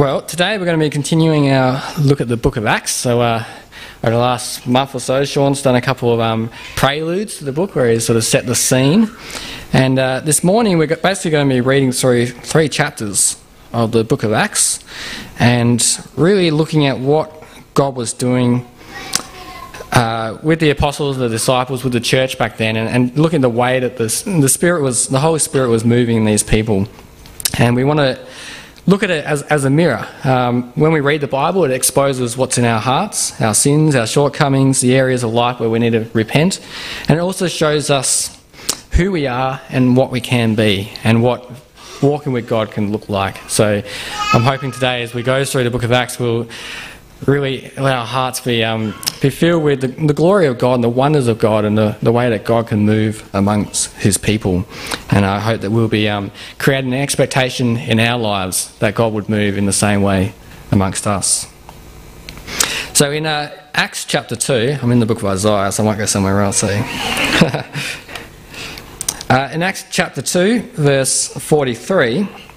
Well, today we're going to be continuing our look at the book of Acts. So, uh, over the last month or so, Sean's done a couple of um, preludes to the book where he's sort of set the scene. And uh, this morning we're basically going to be reading through three chapters of the book of Acts and really looking at what God was doing uh, with the apostles, the disciples, with the church back then, and, and looking at the way that the, the Spirit was, the Holy Spirit was moving these people. And we want to look at it as, as a mirror. Um, when we read the Bible, it exposes what's in our hearts, our sins, our shortcomings, the areas of life where we need to repent. And it also shows us who we are and what we can be and what walking with God can look like. So I'm hoping today, as we go through the book of Acts, we'll really let our hearts be, um, be filled with the, the, glory of God and the wonders of God and the, the way that God can move amongst His people. And I hope that we'll be um, creating an expectation in our lives that God would move in the same way amongst us. So in uh, Acts chapter 2, I'm in the book of Isaiah, so I might go somewhere else. Eh? uh, in Acts chapter 2, verse 43.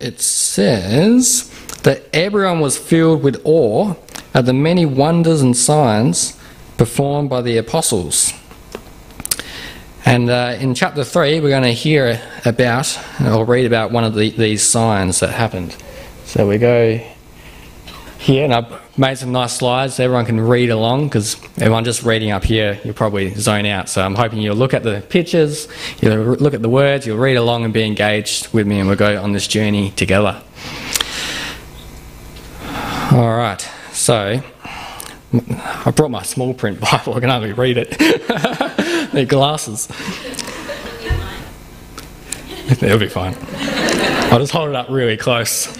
It says that everyone was filled with awe at the many wonders and signs performed by the apostles. And uh, in chapter 3, we're going to hear about, or read about one of the, these signs that happened. So we go here, and I've made some nice slides so everyone can read along because everyone just reading up here, you'll probably zone out. So I'm hoping you'll look at the pictures, you'll look at the words, you'll read along and be engaged with me, and we'll go on this journey together. All right, so I brought my small print Bible, I can hardly read it. Need glasses. It'll be fine. I'll just hold it up really close.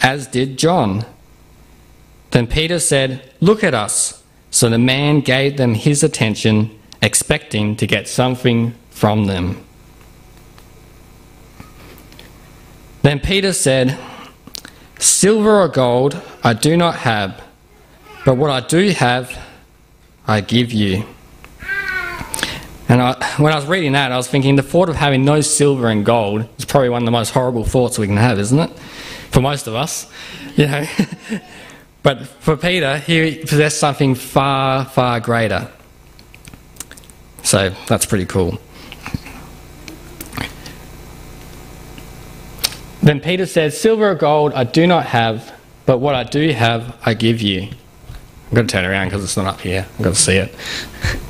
as did John. Then Peter said, Look at us. So the man gave them his attention, expecting to get something from them. Then Peter said, Silver or gold I do not have, but what I do have, I give you. And I, when I was reading that, I was thinking the thought of having no silver and gold is probably one of the most horrible thoughts we can have, isn't it? For most of us, you know. but for Peter, he possessed something far, far greater. So that's pretty cool. Then Peter says, Silver or gold I do not have, but what I do have I give you. I'm going to turn around because it's not up here. I've got to see it.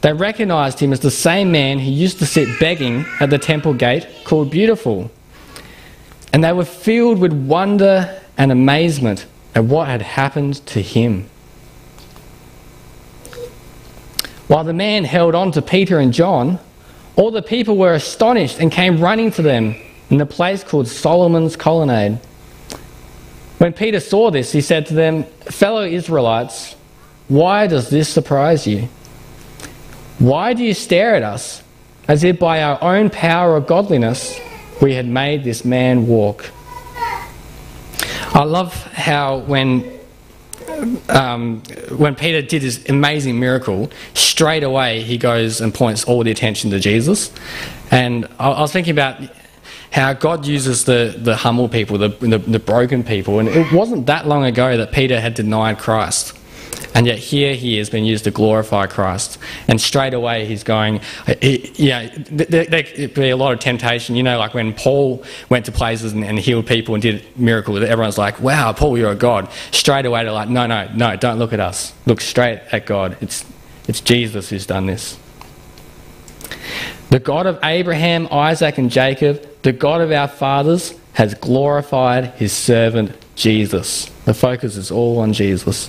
they recognized him as the same man who used to sit begging at the temple gate called Beautiful. And they were filled with wonder and amazement at what had happened to him. While the man held on to Peter and John, all the people were astonished and came running to them in the place called Solomon's Colonnade. When Peter saw this, he said to them, Fellow Israelites, why does this surprise you? Why do you stare at us as if by our own power or godliness we had made this man walk? I love how when um, when Peter did his amazing miracle, straight away he goes and points all the attention to Jesus. And I, I was thinking about how God uses the, the humble people, the, the, the broken people. And it wasn't that long ago that Peter had denied Christ. And yet here he has been used to glorify Christ. And straight away he's going, uh, he, yeah, there, there could be a lot of temptation. You know, like when Paul went to places and, and healed people and did miracles, everyone's like, wow, Paul, you're a God. Straight away they're like, no, no, no, don't look at us. Look straight at God. It's, it's Jesus who's done this. The God of Abraham, Isaac, and Jacob, the God of our fathers, has glorified his servant Jesus. The focus is all on Jesus.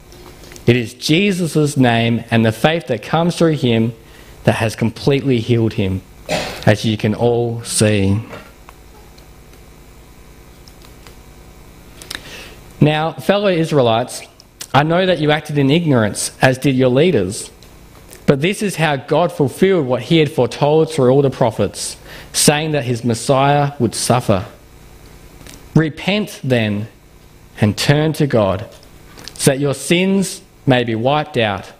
It is Jesus' name and the faith that comes through him that has completely healed him, as you can all see. Now, fellow Israelites, I know that you acted in ignorance, as did your leaders. But this is how God fulfilled what he had foretold through all the prophets saying that his Messiah would suffer. Repent then and turn to God, so that your sins may be wiped out,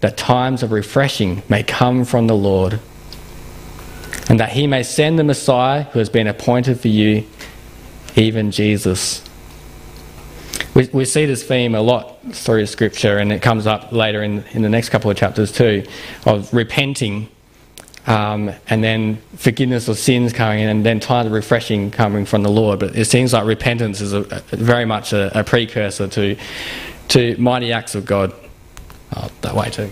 that times of refreshing may come from the Lord, and that he may send the Messiah who has been appointed for you, even Jesus. We, we see this theme a lot through Scripture, and it comes up later in, in the next couple of chapters too, of repenting um, and then forgiveness of sins coming in, and then times of refreshing coming from the Lord. But it seems like repentance is a, a, very much a, a, precursor to to mighty acts of God. Oh, that way too.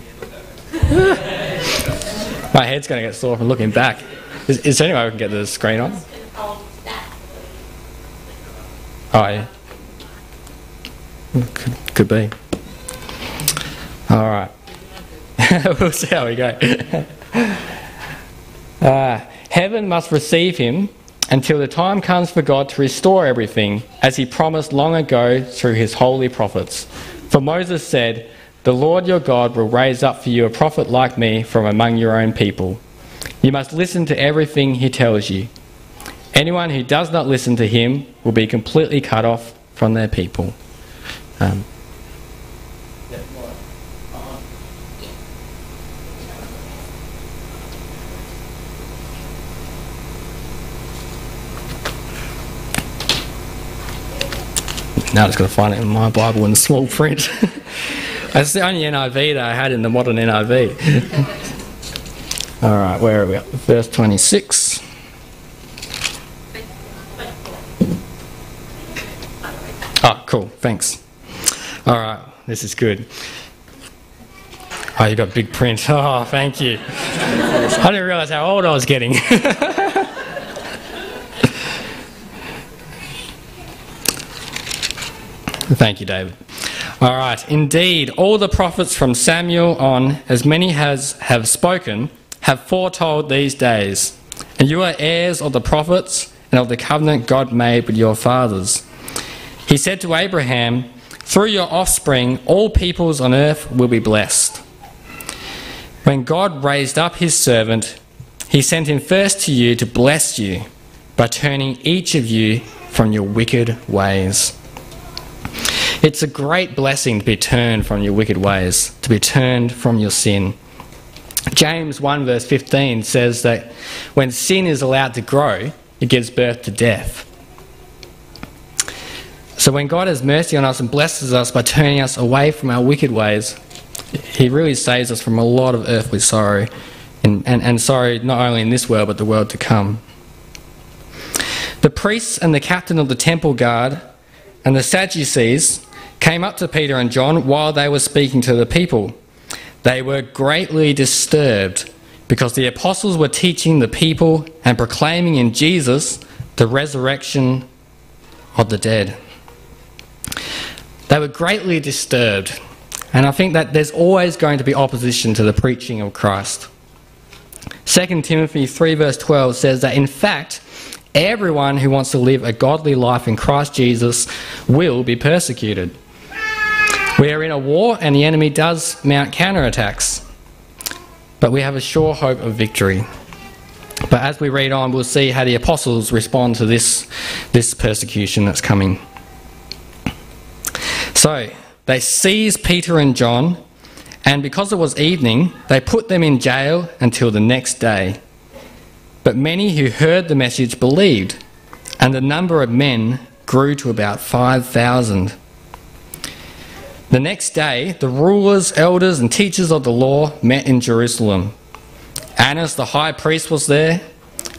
My head's going to get sore from looking back. Is, is there any way we can get the screen on? Oh yeah. Could, could be. All right. we'll see how we go. Uh, heaven must receive him until the time comes for God to restore everything, as he promised long ago through his holy prophets. For Moses said, The Lord your God will raise up for you a prophet like me from among your own people. You must listen to everything he tells you. Anyone who does not listen to him will be completely cut off from their people. Um, Now I'm just going to find it in my Bible in small print. That's the only NIV that I had in the modern NIV. All right, where are we at? Verse 26. Oh, cool, thanks. All right, this is good. Oh, you got big print. Oh, thank you. I didn't realize how old I was getting. Thank you, David. All right. Indeed, all the prophets from Samuel on, as many as have spoken, have foretold these days. And you are heirs of the prophets and of the covenant God made with your fathers. He said to Abraham, Through your offspring, all peoples on earth will be blessed. When God raised up his servant, he sent him first to you to bless you by turning each of you from your wicked ways. It's a great blessing to be turned from your wicked ways, to be turned from your sin. James 1 verse 15 says that when sin is allowed to grow, it gives birth to death. So when God has mercy on us and blesses us by turning us away from our wicked ways, He really saves us from a lot of earthly sorrow, and, and, and sorrow not only in this world but the world to come. The priests and the captain of the temple guard and the Sadducees came up to Peter and John while they were speaking to the people. They were greatly disturbed because the apostles were teaching the people and proclaiming in Jesus the resurrection of the dead. They were greatly disturbed, and I think that there's always going to be opposition to the preaching of Christ. 2 Timothy 3, verse 12 says that in fact, everyone who wants to live a godly life in Christ Jesus will be persecuted. We are in a war and the enemy does mount counterattacks, but we have a sure hope of victory. But as we read on, we'll see how the apostles respond to this, this persecution that's coming. So, they seize Peter and John, and because it was evening, they put them in jail until the next day. But many who heard the message believed, and the number of men grew to about 5,000. The next day, the rulers, elders, and teachers of the law met in Jerusalem. Annas the high priest was there,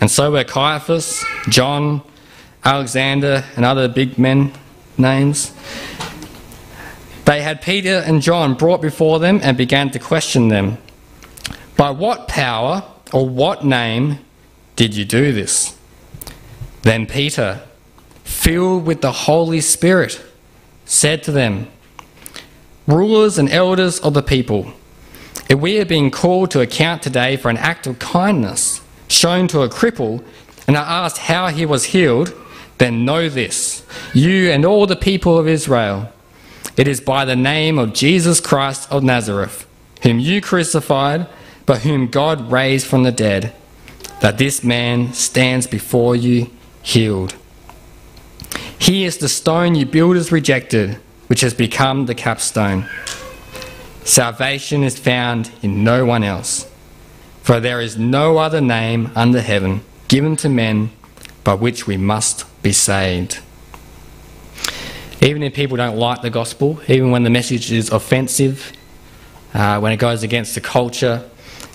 and so were Caiaphas, John, Alexander, and other big men names. They had Peter and John brought before them and began to question them. By what power or what name did you do this? Then Peter, filled with the Holy Spirit, said to them, Rulers and elders of the people, if we are being called to account today for an act of kindness shown to a cripple and are asked how he was healed, then know this, you and all the people of Israel. It is by the name of Jesus Christ of Nazareth, whom you crucified, but whom God raised from the dead, that this man stands before you healed. He is the stone you builders rejected, which has become the capstone. Salvation is found in no one else, for there is no other name under heaven given to men by which we must be saved. Even if people don't like the gospel, even when the message is offensive, uh, when it goes against the culture,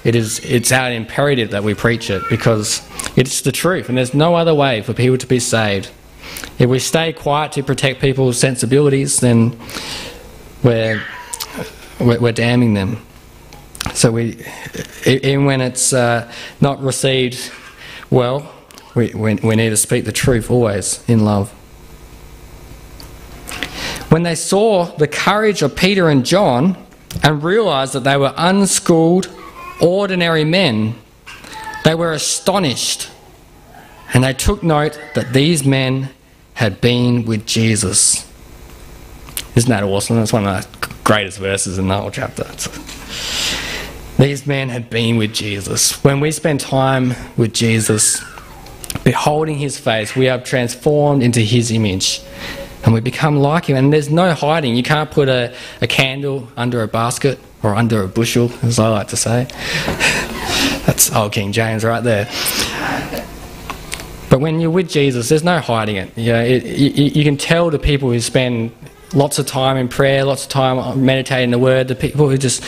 it is, it's our imperative that we preach it because it's the truth and there's no other way for people to be saved. If we stay quiet to protect people's sensibilities, then we're we're, damning them. So we, even when it's uh, not received well, we, we, we need to speak the truth always in love. When they saw the courage of Peter and John and realised that they were unschooled, ordinary men, they were astonished and they took note that these men had been with Jesus. Isn't that awesome? That's one of the greatest verses in the whole chapter. These men had been with Jesus. When we spend time with Jesus, beholding his face, we are transformed into his image and we become like him. And there's no hiding. You can't put a, a candle under a basket or under a bushel, as I like to say. That's old King James right there. But when you're with Jesus, there's no hiding it. You, know, it, you, you can tell the people who spend lots of time in prayer, lots of time meditating the Word, the people who just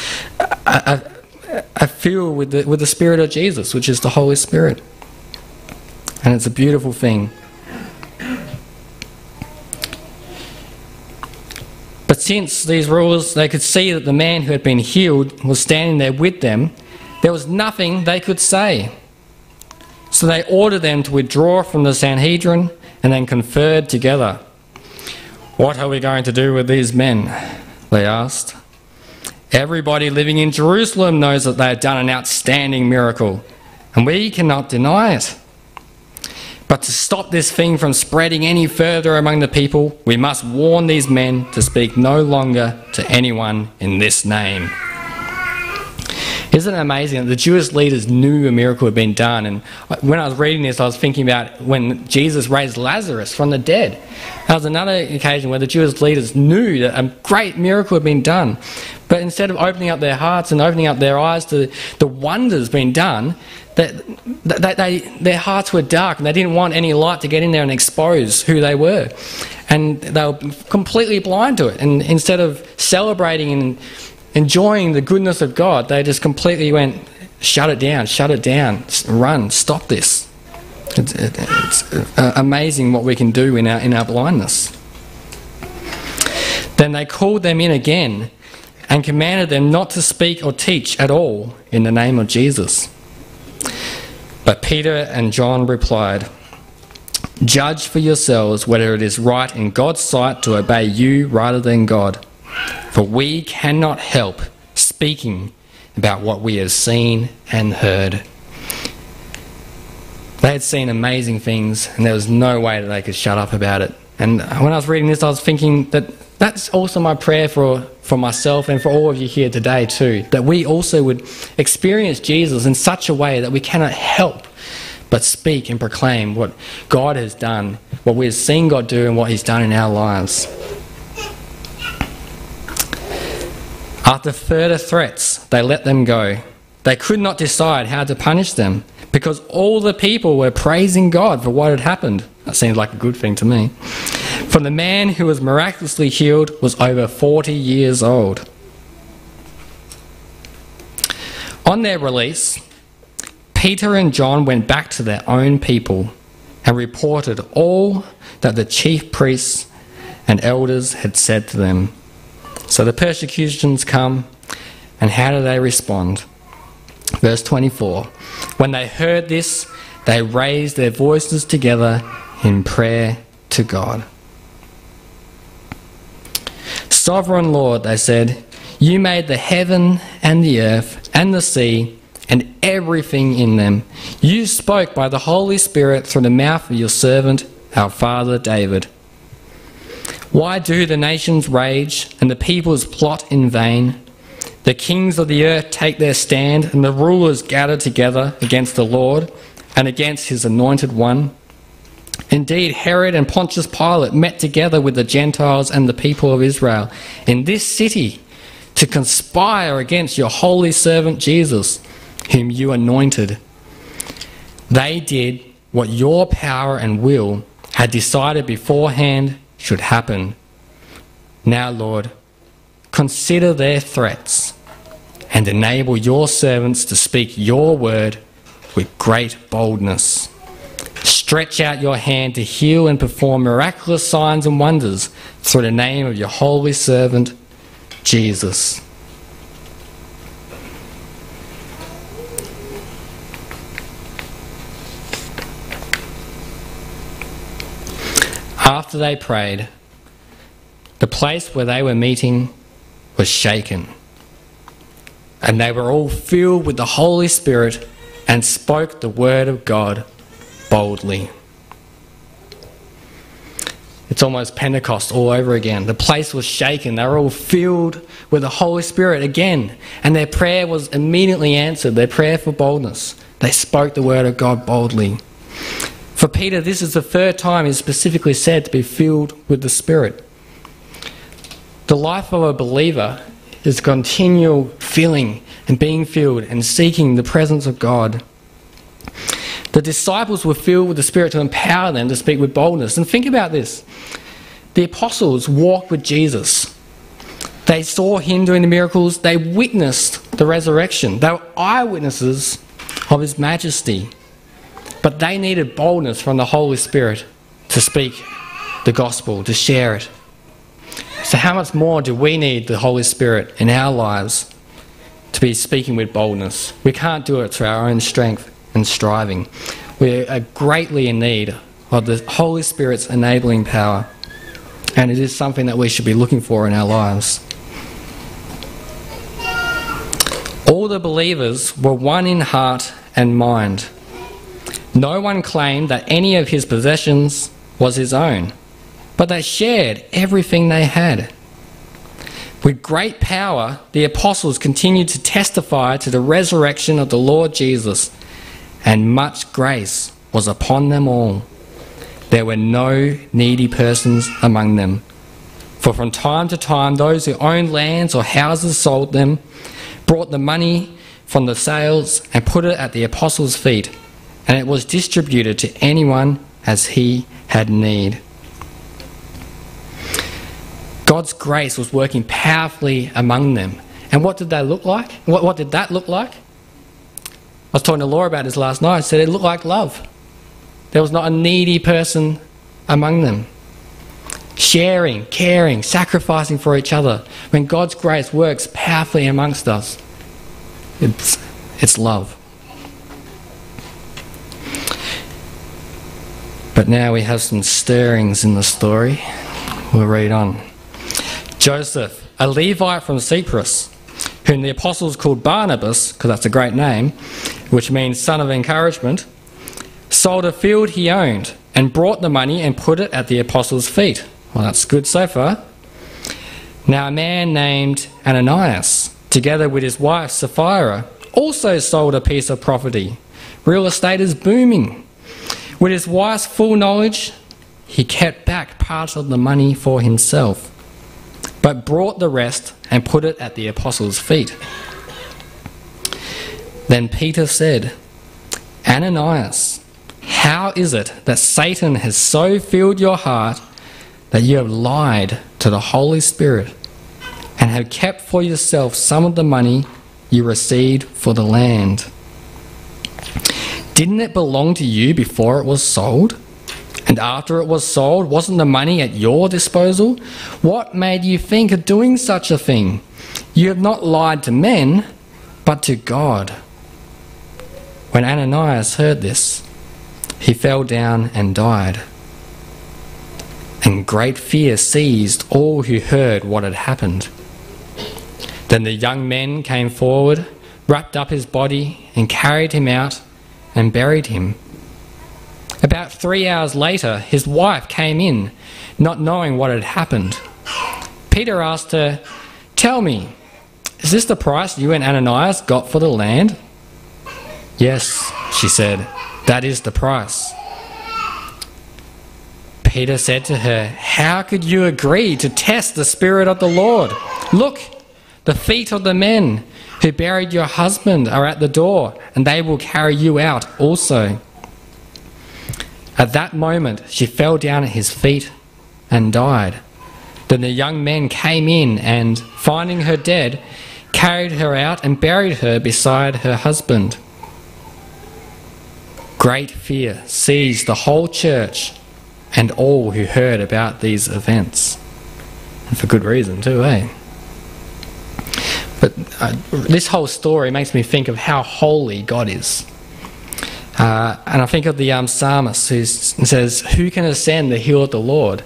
are, filled with the, with the Spirit of Jesus, which is the Holy Spirit. And it's a beautiful thing. But since these rulers, they could see that the man who had been healed was standing there with them, there was nothing they could say. So they ordered them to withdraw from the Sanhedrin and then conferred together. What are we going to do with these men? They asked. Everybody living in Jerusalem knows that they have done an outstanding miracle, and we cannot deny it. But to stop this thing from spreading any further among the people, we must warn these men to speak no longer to anyone in this name. Isn't it amazing that the Jewish leaders knew a miracle had been done? And when I was reading this, I was thinking about when Jesus raised Lazarus from the dead. That was another occasion where the Jewish leaders knew that a great miracle had been done. But instead of opening up their hearts and opening up their eyes to the wonders being done, that, that they, their hearts were dark and they didn't want any light to get in there and expose who they were. And they were completely blind to it. And instead of celebrating and enjoying the goodness of God, they just completely went, shut it down, shut it down, run, stop this. It's, it's uh, amazing what we can do in our, in our blindness. Then they called them in again and commanded them not to speak or teach at all in the name of Jesus. But Peter and John replied, Judge for yourselves whether it is right in God's sight to obey you rather than God. For we cannot help speaking about what we have seen and heard. They had seen amazing things, and there was no way that they could shut up about it. And when I was reading this, I was thinking that That's also my prayer for, for myself and for all of you here today, too, that we also would experience Jesus in such a way that we cannot help but speak and proclaim what God has done, what we've seen God do, and what He's done in our lives. After further threats, they let them go. They could not decide how to punish them because all the people were praising God for what had happened. That seems like a good thing to me. For the man who was miraculously healed was over 40 years old. On their release, Peter and John went back to their own people and reported all that the chief priests and elders had said to them. So the persecutions come, and how do they respond? Verse 24 When they heard this, they raised their voices together in prayer to God. Sovereign Lord, they said, you made the heaven and the earth and the sea and everything in them. You spoke by the Holy Spirit through the mouth of your servant, our father David. Why do the nations rage and the peoples plot in vain? The kings of the earth take their stand, and the rulers gather together against the Lord and against his anointed one. Indeed, Herod and Pontius Pilate met together with the Gentiles and the people of Israel in this city to conspire against your holy servant Jesus whom you anointed. They did what your power and will had decided beforehand should happen. Now, Lord, consider their threats and enable your servants to speak your word with great boldness. Stretch out your hand to heal and perform miraculous signs and wonders through the name of your holy servant, Jesus. After they prayed, the place where they were meeting was shaken. And they were all filled with the Holy Spirit and spoke the word of God boldly. It's almost Pentecost all over again. The place was shaken. They were all filled with the Holy Spirit again. And their prayer was immediately answered their prayer for boldness. They spoke the word of God boldly. For Peter, this is the third time he's specifically said to be filled with the Spirit. The life of a believer is continual filling and being filled and seeking the presence of God. The disciples were filled with the Spirit to empower them to speak with boldness. And think about this the apostles walked with Jesus. They saw him doing the miracles. They witnessed the resurrection. They were eyewitnesses of his majesty. But they needed boldness from the Holy Spirit to speak the gospel, to share it. So, how much more do we need the Holy Spirit in our lives to be speaking with boldness? We can't do it through our own strength and striving. We are greatly in need of the Holy Spirit's enabling power, and it is something that we should be looking for in our lives. All the believers were one in heart and mind. No one claimed that any of his possessions was his own, but they shared everything they had. With great power, the apostles continued to testify to the resurrection of the Lord Jesus, and much grace was upon them all. There were no needy persons among them. For from time to time, those who owned lands or houses sold them, brought the money from the sales, and put it at the apostles' feet and it was distributed to anyone as he had need. God's grace was working powerfully among them. And what did they look like? What, what did that look like? I was talking to Laura about this last night. I said it looked like love. There was not a needy person among them. Sharing, caring, sacrificing for each other. When God's grace works powerfully amongst us, it's, it's love. But now we have some stirrings in the story. We'll read on. Joseph, a Levite from Cyprus, whom the apostles called Barnabas, because that's a great name, which means son of encouragement, sold a field he owned and brought the money and put it at the apostles' feet. Well, that's good so far. Now, a man named Ananias, together with his wife Sapphira, also sold a piece of property. Real estate is booming. With his wife's full knowledge, he kept back part of the money for himself, but brought the rest and put it at the apostles' feet. Then Peter said, Ananias, how is it that Satan has so filled your heart that you have lied to the Holy Spirit and have kept for yourself some of the money you received for the land? Didn't it belong to you before it was sold? And after it was sold, wasn't the money at your disposal? What made you think of doing such a thing? You have not lied to men, but to God. When Ananias heard this, he fell down and died. And great fear seized all who heard what had happened. Then the young men came forward, wrapped up his body, and carried him out and buried him. About three hours later, his wife came in, not knowing what had happened. Peter asked her, Tell me, is this the price you and Ananias got for the land? Yes, she said, that is the price. Peter said to her, How could you agree to test the Spirit of the Lord? Look, the feet of the men who buried your husband are at the door, and they will carry you out also. At that moment, she fell down at his feet and died. Then the young men came in and, finding her dead, carried her out and buried her beside her husband. Great fear seized the whole church and all who heard about these events. And for good reason, too, eh? Uh, this whole story makes me think of how holy God is. Uh, and I think of the um, psalmist who says, Who can ascend the hill of the Lord?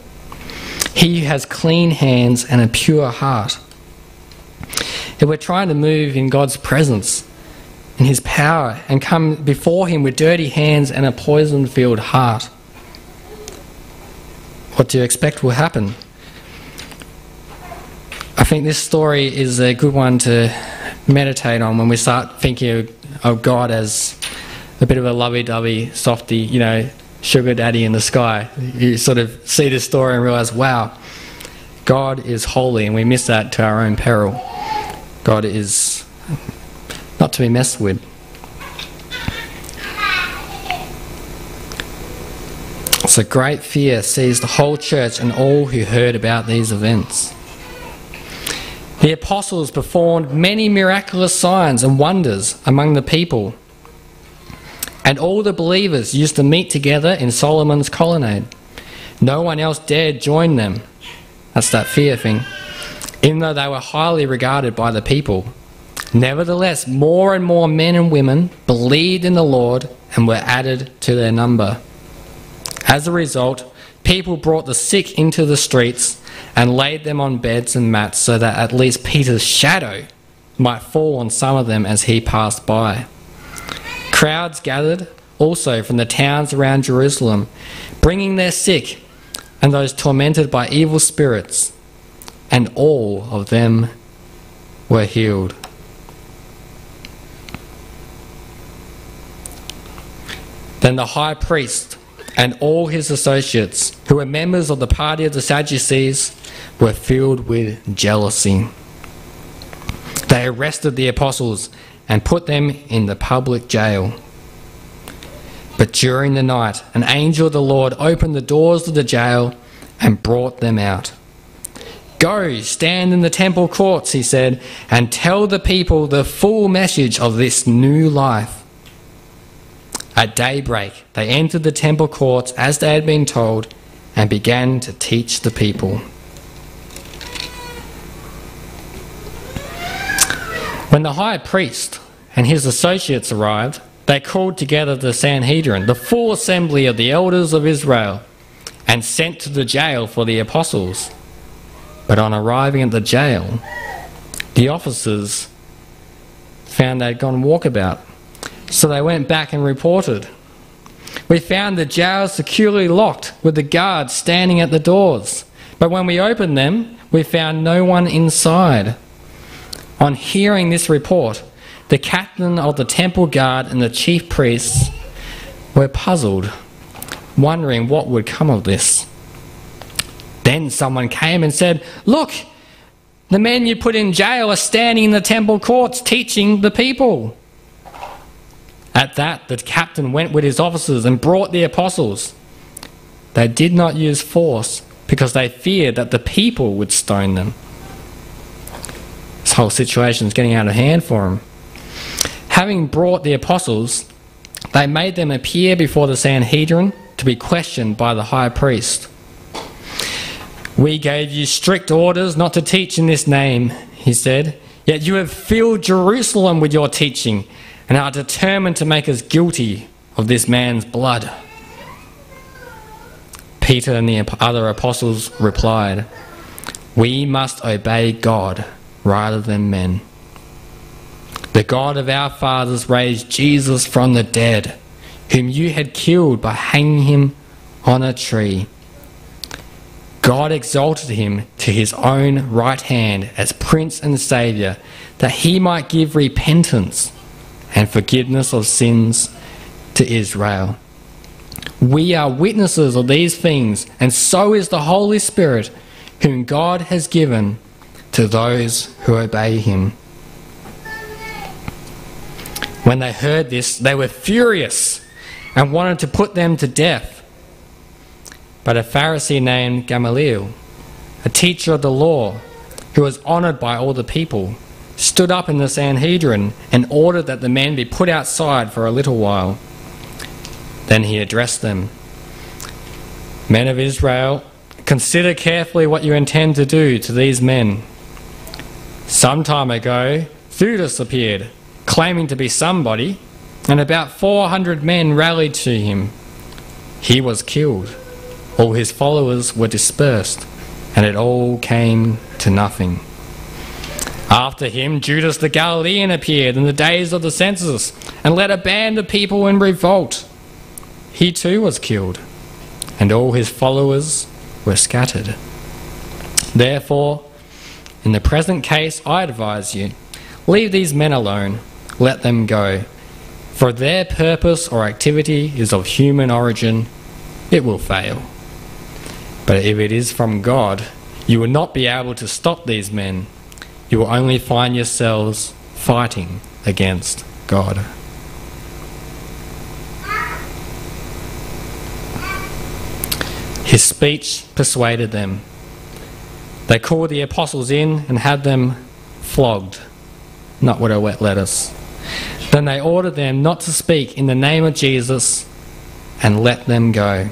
He who has clean hands and a pure heart. If we're trying to move in God's presence, in His power, and come before Him with dirty hands and a poison filled heart, what do you expect will happen? I think this story is a good one to meditate on when we start thinking of God as a bit of a lovey-dovey, softy, you know, sugar daddy in the sky. You sort of see this story and realize, wow, God is holy, and we miss that to our own peril. God is not to be messed with. So great fear seized the whole church and all who heard about these events. The apostles performed many miraculous signs and wonders among the people and all the believers used to meet together in Solomon's colonnade. No one else dared join them. That's that fear thing. Even though they were highly regarded by the people. Nevertheless, more and more men and women believed in the Lord and were added to their number. As a result, people brought the sick into the streets and laid them on beds and mats so that at least Peter's shadow might fall on some of them as he passed by. Crowds gathered also from the towns around Jerusalem, bringing their sick and those tormented by evil spirits, and all of them were healed. Then the high priest and all his associates, who were members of the party of the Sadducees, were filled with jealousy. They arrested the apostles and put them in the public jail. But during the night, an angel of the Lord opened the doors of the jail and brought them out. Go, stand in the temple courts, he said, and tell the people the full message of this new life. At daybreak, they entered the temple courts as they had been told and began to teach the people. When the high priest and his associates arrived, they called together the Sanhedrin, the full assembly of the elders of Israel, and sent to the jail for the apostles. But on arriving at the jail, the officers found they'd gone walkabout. So they went back and reported. We found the jail securely locked with the guards standing at the doors. But when we opened them, we found no one inside. On hearing this report, the captain of the temple guard and the chief priests were puzzled, wondering what would come of this. Then someone came and said, Look, the men you put in jail are standing in the temple courts teaching the people. At that, the captain went with his officers and brought the apostles. They did not use force because they feared that the people would stone them. This whole situation is getting out of hand for them. Having brought the apostles, they made them appear before the Sanhedrin to be questioned by the high priest. We gave you strict orders not to teach in this name, he said, yet you have filled Jerusalem with your teaching and are determined to make us guilty of this man's blood. Peter and the other apostles replied, We must obey God rather than men. The God of our fathers raised Jesus from the dead, whom you had killed by hanging him on a tree. God exalted him to his own right hand as Prince and Saviour, that he might give repentance and forgiveness of sins to Israel. We are witnesses of these things, and so is the Holy Spirit, whom God has given to those who obey him. When they heard this, they were furious and wanted to put them to death. But a Pharisee named Gamaliel, a teacher of the law, who was honoured by all the people, stood up in the Sanhedrin and ordered that the men be put outside for a little while. Then he addressed them Men of Israel, consider carefully what you intend to do to these men. Some time ago, Theudas appeared, claiming to be somebody, and about 400 men rallied to him. He was killed. All his followers were dispersed, and it all came to nothing. After him, Judas the Galilean appeared in the days of the census and led a band of people in revolt. He too was killed, and all his followers were scattered. Therefore, in the present case, I advise you leave these men alone, let them go. For their purpose or activity is of human origin, it will fail. But if it is from God, you will not be able to stop these men you will only find yourselves fighting against God. His speech persuaded them. They called the apostles in and had them flogged, not with a wet lettuce. Then they ordered them not to speak in the name of Jesus and let them go.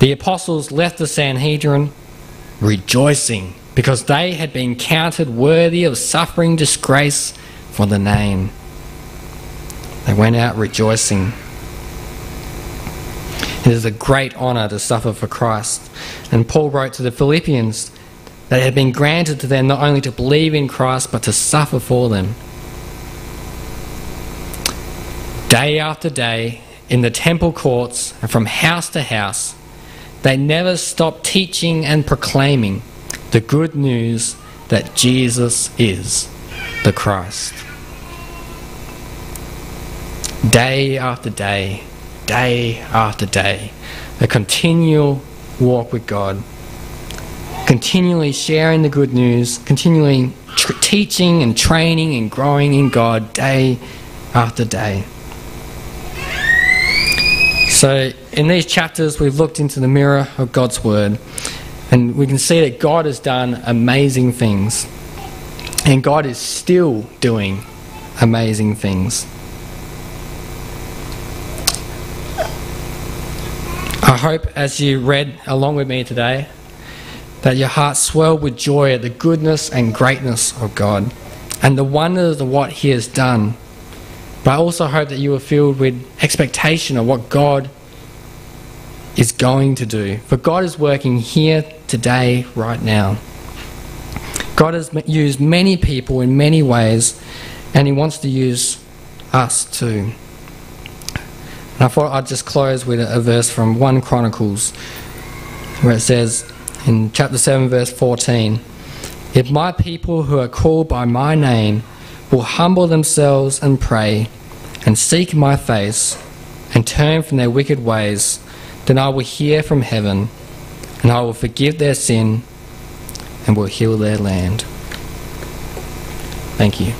The apostles left the Sanhedrin rejoicing because they had been counted worthy of suffering disgrace for the name. They went out rejoicing. It is a great honour to suffer for Christ. And Paul wrote to the Philippians that it had been granted to them not only to believe in Christ, but to suffer for them. Day after day, in the temple courts and from house to house, they never stopped teaching and proclaiming the good news that Jesus is the Christ. Day after day, day after day, a continual walk with God, continually sharing the good news, continually teaching and training and growing in God day after day. So, in these chapters, we've looked into the mirror of God's Word and we can see that God has done amazing things. And God is still doing amazing things. I hope as you read along with me today that your heart swelled with joy at the goodness and greatness of God and the wonders of what He has done. But I also hope that you were filled with expectation of what God is going to do. For God is working here today, right now. God has used many people in many ways, and He wants to use us too. And I thought I'd just close with a verse from 1 Chronicles where it says in chapter 7, verse 14 If my people who are called by my name will humble themselves and pray and seek my face and turn from their wicked ways, then I will hear from heaven and I will forgive their sin and will heal their land. Thank you.